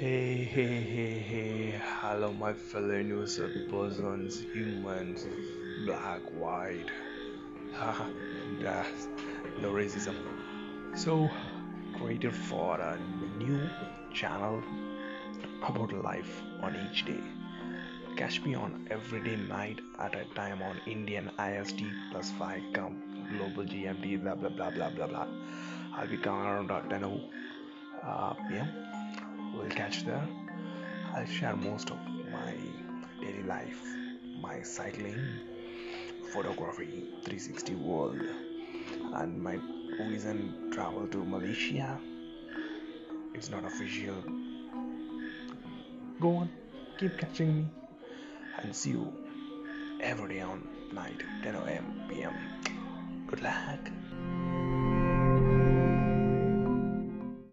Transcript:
Hey, hey, hey, hey, hello, my fellow innocent persons, humans, black, white, that's no racism. So, created for a new channel about life on each day. Catch me on everyday night at a time on Indian IST plus 5 com global GMT blah blah blah blah blah blah. I'll be coming around at 10 uh, p.m. We'll catch there. I'll share most of my daily life, my cycling, photography, 360 world, and my recent travel to Malaysia. It's not official. Go on, keep catching me, and see you every day on night 10 a.m. p.m. Good luck.